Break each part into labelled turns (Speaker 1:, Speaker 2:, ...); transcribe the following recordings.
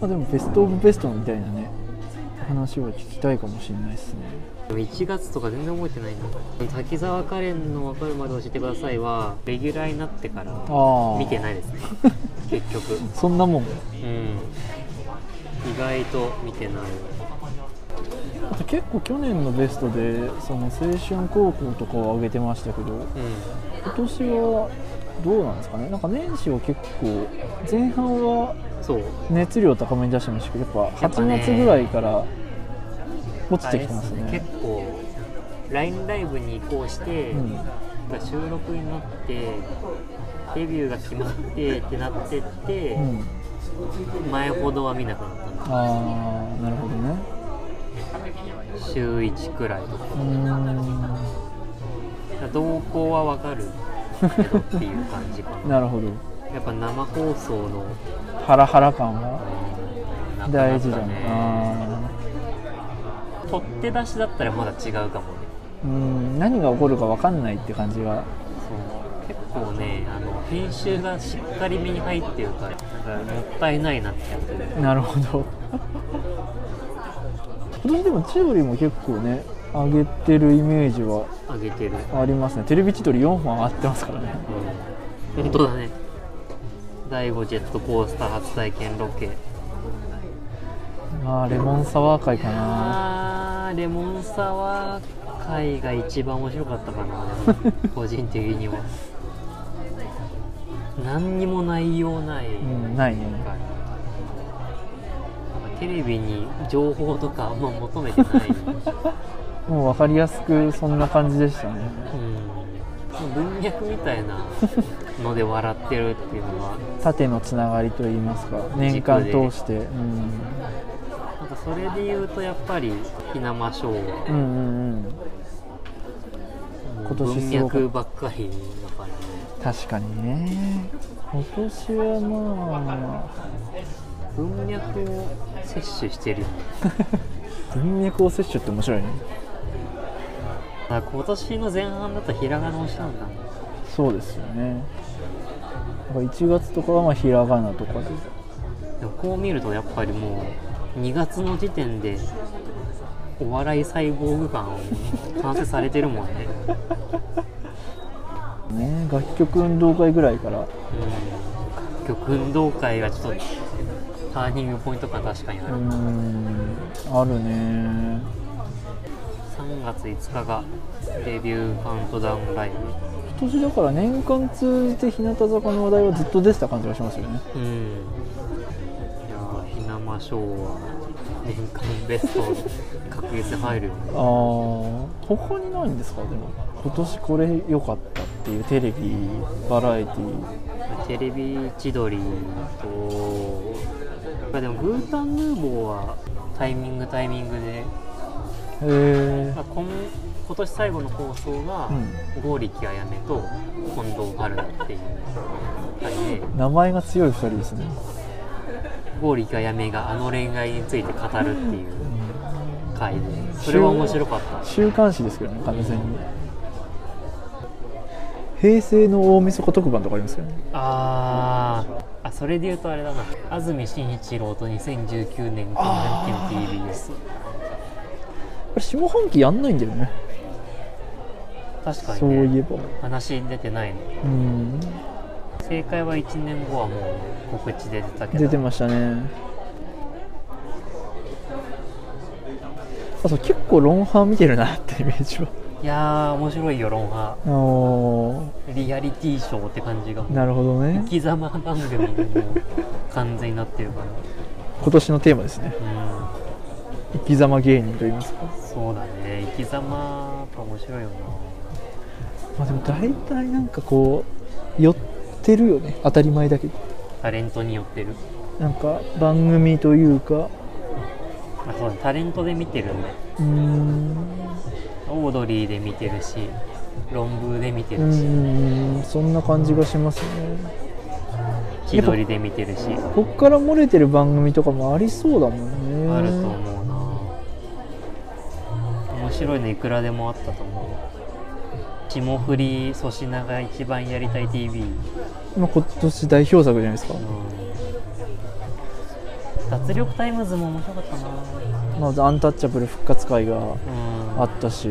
Speaker 1: まあ、でもベスト・オブ・ベストみたいなね話は聞きたいかもしれないですね。
Speaker 2: でも1月とか全然覚えてないんだ滝沢カレンの分かるまで教えてくださいはレギュラーになってから見てないですね。結局。
Speaker 1: そんなもん。
Speaker 2: うん。意外と見てない。
Speaker 1: あと結構去年のベストでその青春高校とかを上げてましたけど
Speaker 2: う
Speaker 1: 今年はどうなんですかね。なんか年始は結構前半は
Speaker 2: んそう。
Speaker 1: 熱量高めに出してましたけどやっぱ8
Speaker 2: やっぱね
Speaker 1: 月ぐらいから落ちてきてます
Speaker 2: あれっ
Speaker 1: ね
Speaker 2: 結構 LINE ライブに移行して、
Speaker 1: うん。
Speaker 2: が収録になってデビューが決まってってなってって、
Speaker 1: うん。
Speaker 2: 前ほどは見なくなったんだ
Speaker 1: ああなるほどね。
Speaker 2: 週1くらいとか。動向はわかるけどっていう感じかな
Speaker 1: なるほど。
Speaker 2: やっぱ生放送の
Speaker 1: ハラハラ感は？大事だね。あ
Speaker 2: 取って出しだったらまだ違うかもね。
Speaker 1: ーうん。何が起こるか分かんないって感じが
Speaker 2: そう。結構ねあの編集がしっかりめに入ってるからなんかもったいないなって思ってる
Speaker 1: なるほど。今年でも千鳥も結構ね上げてるイメージは
Speaker 2: 上げてる。
Speaker 1: ありますね。テレビ千鳥4本上がってますからね。
Speaker 2: うん。本当だね。第5ジェットコースター初体験ロケ。
Speaker 1: あーレモンサワー会かな。
Speaker 2: あーレモンサワー会が一番面白かったかな。個人的には。何にも内容ない、
Speaker 1: うんないね。
Speaker 2: テレビに情報とかあんま求めてない、
Speaker 1: もう分かりやすくそんな感じでしたね。
Speaker 2: うん、文脈みたいなので笑ってるっていうのは。
Speaker 1: 縦のつながりといいますか。年間通して。うん。
Speaker 2: なんかそれで言うとやっぱりひなまショーは。
Speaker 1: うんうんうん。今年
Speaker 2: 文
Speaker 1: すごかっ
Speaker 2: 脈ばっかりだからね。
Speaker 1: 確かにね。今年はまあ。
Speaker 2: 文脈を摂取してる
Speaker 1: 文脈を摂取って面白いね
Speaker 2: あ今年の前半だとひらがな推しなんだ。
Speaker 1: そうですよね。だから1月とかはまあひらがなとかで。
Speaker 2: でもこう見るとやっぱりもう2月の時点でお笑いサイボーグ感を完成されてるもんね。
Speaker 1: ね楽曲運動会ぐらいから。
Speaker 2: うん。楽曲運動会がちょっとターニングポイント感確かにあ
Speaker 1: う
Speaker 2: る、
Speaker 1: ん。あるね
Speaker 2: 3月5日がデビューカウントダウンライブ。
Speaker 1: 今年だから年間通じて日向坂の話題はずっと出てた感じがしますよね。
Speaker 2: うん。いやーひなまショーは年間ベスト確実に入るよね。
Speaker 1: ああ他にないんですか？でも。今年これ良かったっていうテレビバラエティ。
Speaker 2: テレビ千鳥とあでもグータンヌーボーはタイミングタイミングで
Speaker 1: へえ
Speaker 2: まあ今今年最後の放送が
Speaker 1: うん。
Speaker 2: 剛力あやめと近藤春菜っていう回で。
Speaker 1: 名前が強い2人ですね。
Speaker 2: 剛力あやめがあの恋愛について語るっていう回でそれは面白かった。
Speaker 1: 週刊誌ですけどね完全に。平成の大晦日特番とかありますよね。
Speaker 2: あー。あそれで言うとあれだな。安住紳一郎と2019年還元期の TBS
Speaker 1: 下半期やんないんだよね。
Speaker 2: 確か
Speaker 1: そう
Speaker 2: にね
Speaker 1: いえば。
Speaker 2: 話出てないの
Speaker 1: うん。
Speaker 2: 正解は1年後はもう告知で出たけど。
Speaker 1: 出てましたね。あと結構ロンハー見てるなってイメージは。い
Speaker 2: やー面白いよロンハ
Speaker 1: お
Speaker 2: リアリティショーって感じが。
Speaker 1: なるほどね。
Speaker 2: 生き様番組にもう完全になってるから。
Speaker 1: 今年のテーマですね。
Speaker 2: う
Speaker 1: 生き様芸人と言いますか。
Speaker 2: んそうだね。生き様やっぱ面白いよ
Speaker 1: まあでも大体なんかこう寄ってるよね。当たり前だけど。
Speaker 2: なタレントによってる。
Speaker 1: なんか番組というか。
Speaker 2: あそうだ。タレントで見てるね
Speaker 1: うーん。
Speaker 2: オードリーで見てるし論文で見て
Speaker 1: う
Speaker 2: るし。
Speaker 1: ーんそんな感じがしますね。
Speaker 2: 千鳥で見てるし。
Speaker 1: こっから漏れてる番組とかもありそうだもんね。
Speaker 2: あると白いのいくらでもあったと思う。霜降り粗品が一番やりたい TV、
Speaker 1: まあ今年代表作じゃないですか。
Speaker 2: うん、脱力タイムズも面白かったな。
Speaker 1: まずアンタッチャブル復活会が
Speaker 2: うん。
Speaker 1: あったし、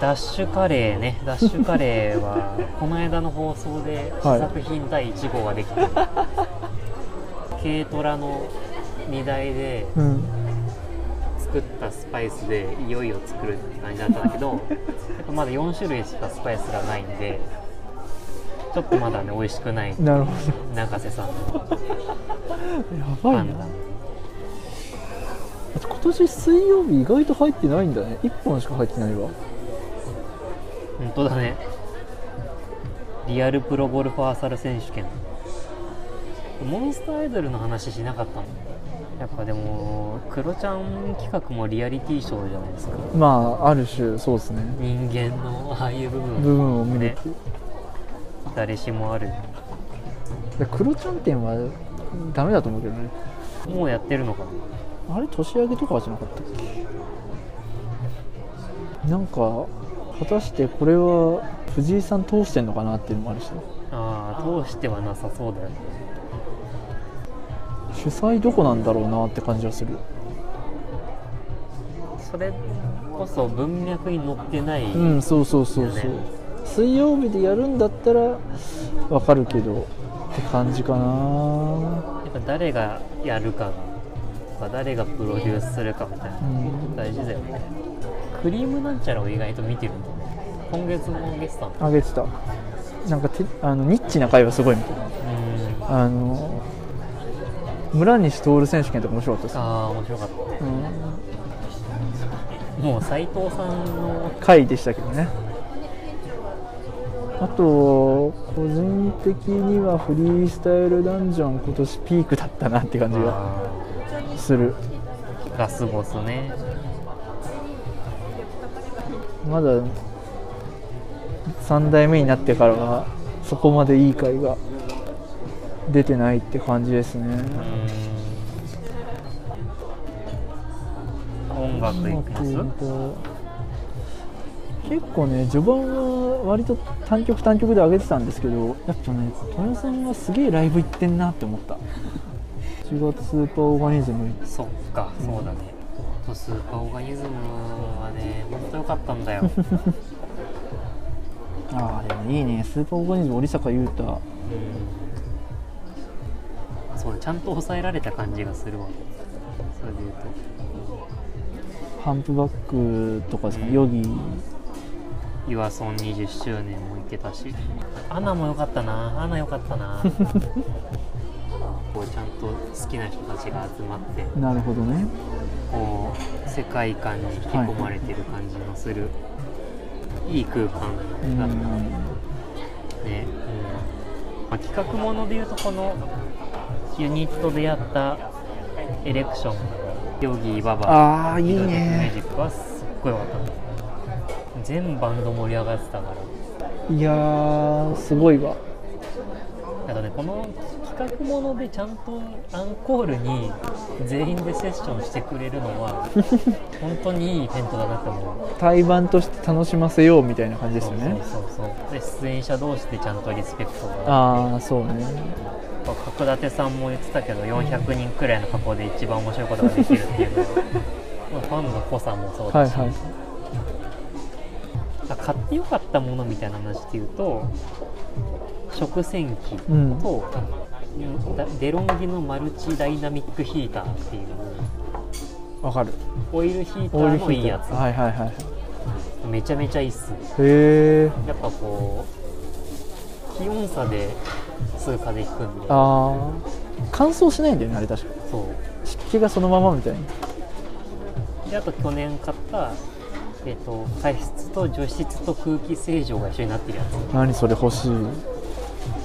Speaker 2: ダッシュカレーね。ダッシュカレーは この間の放送で
Speaker 1: はい。
Speaker 2: 試作品第1号ができて、軽トラの荷台で
Speaker 1: うん、
Speaker 2: 作ったスパイスでいよいよ作るって感じだったんだけど まだ4種類しかスパイスがないんでちょっとまだね美味しくない
Speaker 1: なるほ
Speaker 2: 永瀬さんの。
Speaker 1: どやばいな。今年水曜日意外と入ってないんだね。1本しか入ってないわ。
Speaker 2: 本当だね。リアルプロゴルファーサル選手権。モンスターアイドルの話しなかったのやっぱでもクロちゃん企画もリアリティショーじゃないですか。
Speaker 1: まあある種そうですね。
Speaker 2: 人間のああいう部分。
Speaker 1: 部分を見る
Speaker 2: ね
Speaker 1: って
Speaker 2: 誰しもある。
Speaker 1: でクロちゃん店はダメだと思うけどね。
Speaker 2: もうやってるのかな。
Speaker 1: あれ年明けとかじゃなかったっけ？なんか果たしてこれは藤井さん通してんのかなっていうのもあるし
Speaker 2: ああ通してはなさそうだよね
Speaker 1: 主催どこなんだろうなって感じはする。
Speaker 2: それこそ文脈に載ってない、
Speaker 1: うんそうそうそうそう、水曜日でやるんだったらわかるけどって感じかな。
Speaker 2: やっぱ誰がやるかが誰がプロデュースするかみたいな
Speaker 1: うん。
Speaker 2: 大事だよね。クリームなんちゃらを意外と見てるんだね今月もゲスト
Speaker 1: あげてたなんかてあのニッチな会話すごいみたいな。
Speaker 2: うん。
Speaker 1: あの村西徹選手権とか面白かったです、
Speaker 2: ああ面白かっ
Speaker 1: うん、
Speaker 2: たもう斎藤さんの
Speaker 1: 回でしたけどね。あと個人的にはフリースタイルダンジョン今年ピークだったなって感じが
Speaker 2: あ
Speaker 1: する。
Speaker 2: ーラスボスね。
Speaker 1: まだ3代目になってからはそこまでいい回が出てないって感じですね。
Speaker 2: うん音楽いきます？
Speaker 1: 結構ね序盤は割と単曲単曲で上げてたんですけどやっぱね豊さんはすげえライブ行ってんなって思った。1月スーパーオーガニズム。
Speaker 2: そっかそうだね。スーパーオーガニズムはね本当良かったんだよ。
Speaker 1: ああでもいいね。スーパーオーガニズム織坂優太。
Speaker 2: うんそうねちゃんと抑えられた感じがするわ。それで言うと。
Speaker 1: ハンプバックとかですか？ね
Speaker 2: うん。
Speaker 1: ヨギ。
Speaker 2: ユアソン20周年も行けたし。アナも良かったな。アナ良かったな。こうちゃんと好きな人たちが集まって。
Speaker 1: なるほどね。
Speaker 2: こう世界観に引き込まれてる感じのする、い、い空間
Speaker 1: うん
Speaker 2: だったね、うん。まあ、企画ものでいうとこのユニットでやったエレクションヨギーババ
Speaker 1: ああいい
Speaker 2: ミュー
Speaker 1: ね
Speaker 2: ジックはすっごい良かった。全バンド盛り上がってたから。
Speaker 1: いやーすごいわ。
Speaker 2: あとねこの企画ものでちゃんとアンコールに全員でセッションしてくれるのは 本当にいいイベントだなって思う。
Speaker 1: 対バンとして楽しませようみたいな感じですよね。
Speaker 2: そうそうそう。そうで出演者同士でちゃんとリスペクトが。
Speaker 1: ああそうね。
Speaker 2: 角館さんも言ってたけど400人くらいの箱で一番面白いことができるっていうの ファンの濃さもそうだし、
Speaker 1: はいはい。
Speaker 2: あ買ってよかったものみたいな話で言うと食洗機と、デロンギのマルチダイナミックヒーターっていう
Speaker 1: わかる
Speaker 2: オイルヒーターのいいや
Speaker 1: ーターはいはいはい。
Speaker 2: つめちゃめちゃいいっす。ね
Speaker 1: へえ
Speaker 2: やっぱこう気温差で通過でいくんで。
Speaker 1: ああ乾燥しないんだよねあれ確か
Speaker 2: そう。
Speaker 1: 湿気がそのままみたいな。
Speaker 2: であと去年買った、えっと加湿と除湿と空気清浄が一緒になってるやつ。
Speaker 1: 何それ欲しい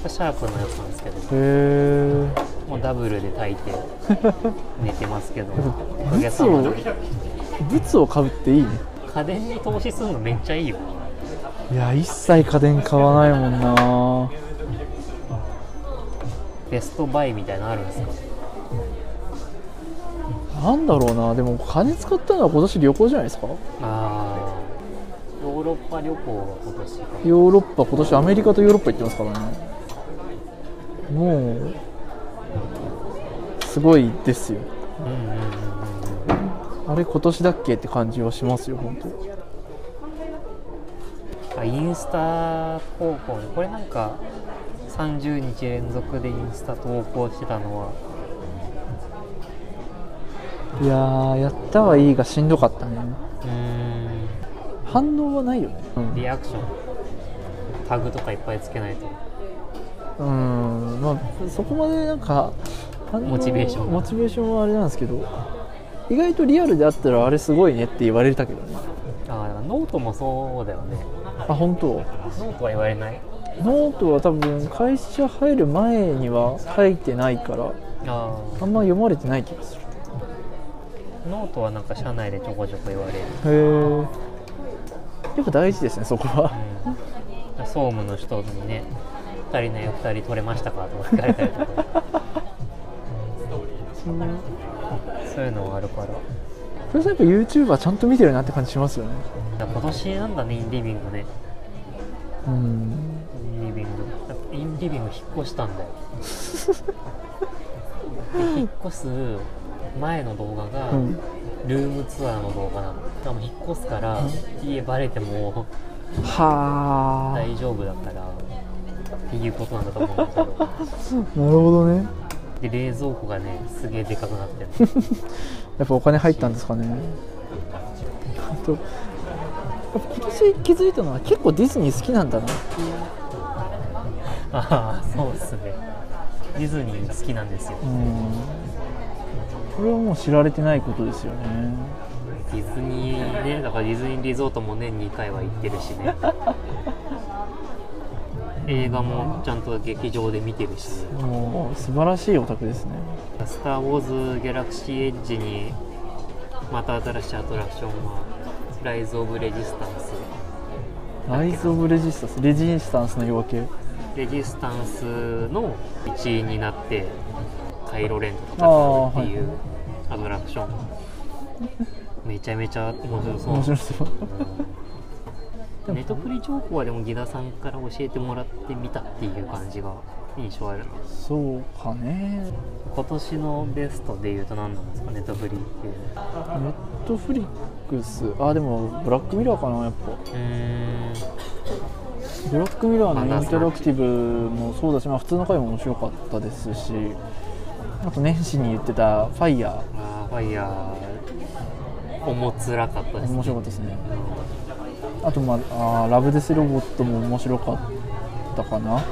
Speaker 1: へ
Speaker 2: これシャープのやつなんですけど。
Speaker 1: え
Speaker 2: もうダブルで炊いて 寝てますけど。おかげ
Speaker 1: 物を
Speaker 2: さまで
Speaker 1: 物を買うっていいね。
Speaker 2: 家電に投資するのめっちゃいいよ。
Speaker 1: いや一切家電買わないもんな。
Speaker 2: ベストバイみたいなのあるんですか？
Speaker 1: なんだろうな。でも金使ったのは今年旅行じゃないですか？
Speaker 2: ああヨーロッパ旅行が今年か。
Speaker 1: ヨーロッパ今年アメリカとヨーロッパ行ってますからねもうすごいですよ。
Speaker 2: うんうんうんうん
Speaker 1: あれ今年だっけって感じはしますよ本当。
Speaker 2: あインスタ投稿ね。これなんか30日連続でインスタ投稿してたのは。い
Speaker 1: やーやったはいいがしんどかったね。
Speaker 2: うーん。
Speaker 1: 反応はないよね。うん。
Speaker 2: リアクション。タグとかいっぱいつけないと
Speaker 1: うんまあそこまでなんか
Speaker 2: モチベーション。が
Speaker 1: モチベーションはあれなんですけど意外とリアルであったらあれすごいねって言われたけどね。
Speaker 2: あノートもそうだよね。
Speaker 1: あ本当？
Speaker 2: ノートは言われない？
Speaker 1: ノートは多分会社入る前には書いてないから
Speaker 2: あ
Speaker 1: あんま読まれてない気がする。
Speaker 2: あノートはなんか社内でちょこちょこ言われる、
Speaker 1: へえやっぱ大事ですねそこは。
Speaker 2: うん、総務の人にね「2人ね2人取れましたか?」とか聞かれたりとか。そういうのはあるから
Speaker 1: それさやっぱ YouTuber ちゃんと見てるなって感じしますよね。
Speaker 2: 今年なんだねインリビングね。
Speaker 1: うん。
Speaker 2: インリビング。インリビング引っ越したんだよ。で引っ越す前の動画が
Speaker 1: うん。
Speaker 2: ルームツアーの動画なの。でも引っ越すから家バレても
Speaker 1: はあ。
Speaker 2: 大丈夫だからっていうことなんだと思うんだけど。
Speaker 1: なるほどね。
Speaker 2: で冷蔵庫がねすげえでかくなってる。
Speaker 1: やっぱお金入ったんですかね。あと今年気づいたのは結構ディズニー好きなんだな。
Speaker 2: ああそうっすね。ディズニー好きなんですよ。
Speaker 1: うん。これはもう知られてないことですよね。
Speaker 2: ディズニーねだからディズニーリゾートも年2回は行ってるしね映画もちゃんと劇場で見てるし。ね
Speaker 1: もう素晴らしいオタクですね「
Speaker 2: スター・ウォーズ・ギャラクシー・エッジ」にまた新しいアトラクションは「ライズ・オブ・レジスタンス。
Speaker 1: ライズ・オブ・レジスタンス。レジスタンスの夜明け」
Speaker 2: レジスタンスの一員になってカイロレンと戦うっていうアトラクション、めちゃめちゃ面白そう。
Speaker 1: 面白そう。
Speaker 2: うんネットフリ情報はでもギダさんから教えてもらってみたっていう感じが印象あるな。
Speaker 1: そうかね。
Speaker 2: 今年のベストでいうと何なんですか？ネットフリっていう。
Speaker 1: ネットフリックス。あでもブラックミラーかなやっぱ。
Speaker 2: うーん。
Speaker 1: ブラックミラーのインタラクティブもそうだし、まあ、普通の回も面白かったですしあと年始に言ってた「ファイヤ
Speaker 2: あーファイヤー。重つらかったで
Speaker 1: ー」
Speaker 2: すね。
Speaker 1: 面白かったですねあと、まあ、あーラブデスロボットも面白かったかな。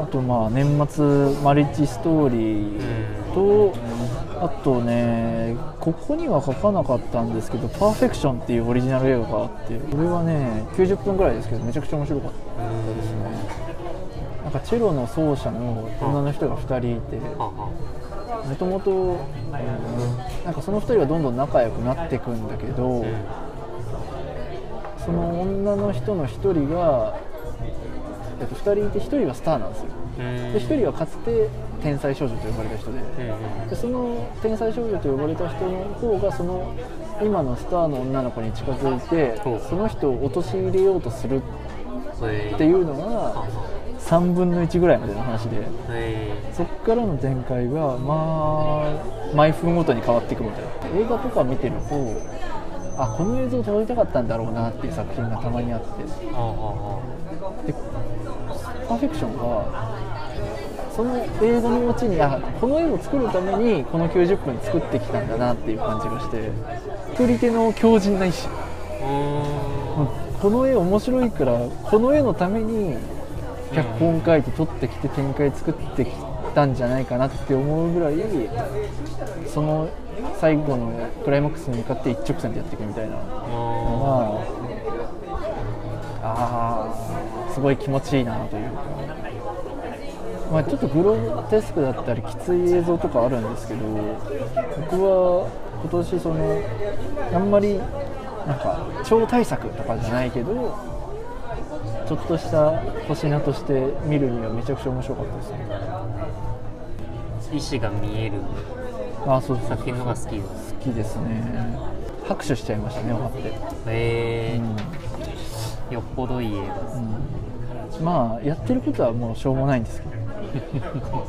Speaker 1: あとまあ年末マリッジストーリーと、あとねここには書かなかったんですけど「パーフェクション」っていうオリジナル映画があってこれはね90分ぐらいですけどめちゃくちゃ面白かった
Speaker 2: うん
Speaker 1: ですね。なんかチェロの奏者の女の人が2人いて
Speaker 2: はは
Speaker 1: もともとなんかその2人がどんどん仲良くなっていくんだけど、
Speaker 2: うん
Speaker 1: その女の人の1人が、えっと、2人いて1人はスターなんですよ。
Speaker 2: うん。
Speaker 1: で1人はかつて天才少女と呼ばれた人で。でその天才少女と呼ばれた人の方がその今のスターの女の子に近づいてその人を陥れようとするっていうの
Speaker 2: は
Speaker 1: が
Speaker 2: は
Speaker 1: 3分の1ぐらいまでの話で。
Speaker 2: へ
Speaker 1: そっからの展開がまあ毎分ごとに変わっていくみたいな。映画とか見てるとあこの映像撮りたかったんだろうなっていう作品がたまにあって。でパーフェクションがその映画の後にあこの絵を作るためにこの90分作ってきたんだなっていう感じがして作り手の強靭な意志この絵面白いからこの絵のために脚本書いて撮ってきて展開作ってきたんじゃないかなって思うぐらいその最後のクライマックスに向かって一直線でやっていくみたいな。の
Speaker 2: あ
Speaker 1: があすごい気持ちいいなというか、まあ、ちょっとグロテスクだったりきつい映像とかあるんですけど僕は今年そのあんまりなんか超大作とかじゃないけどちょっとした星名として見るにはめちゃくちゃ面白かったですね。
Speaker 2: 意志が見える。
Speaker 1: あーそう
Speaker 2: 作品のが好きです。
Speaker 1: 好きですね。拍手しちゃいましたね終わって、
Speaker 2: へえ。
Speaker 1: うん。
Speaker 2: よっぽどいい映画です。
Speaker 1: うん。まあやってることはもうしょうもないんですけど